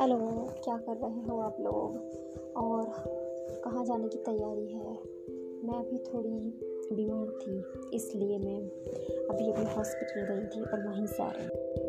Hello, क्या कर रहे हो आप लोग? और कहाँ जाने की तैयारी है? मैं अभी थोड़ी बीमार थी, इसलिए मैं अभी अभी हॉस्पिटल गई थी और वहीं से आ रही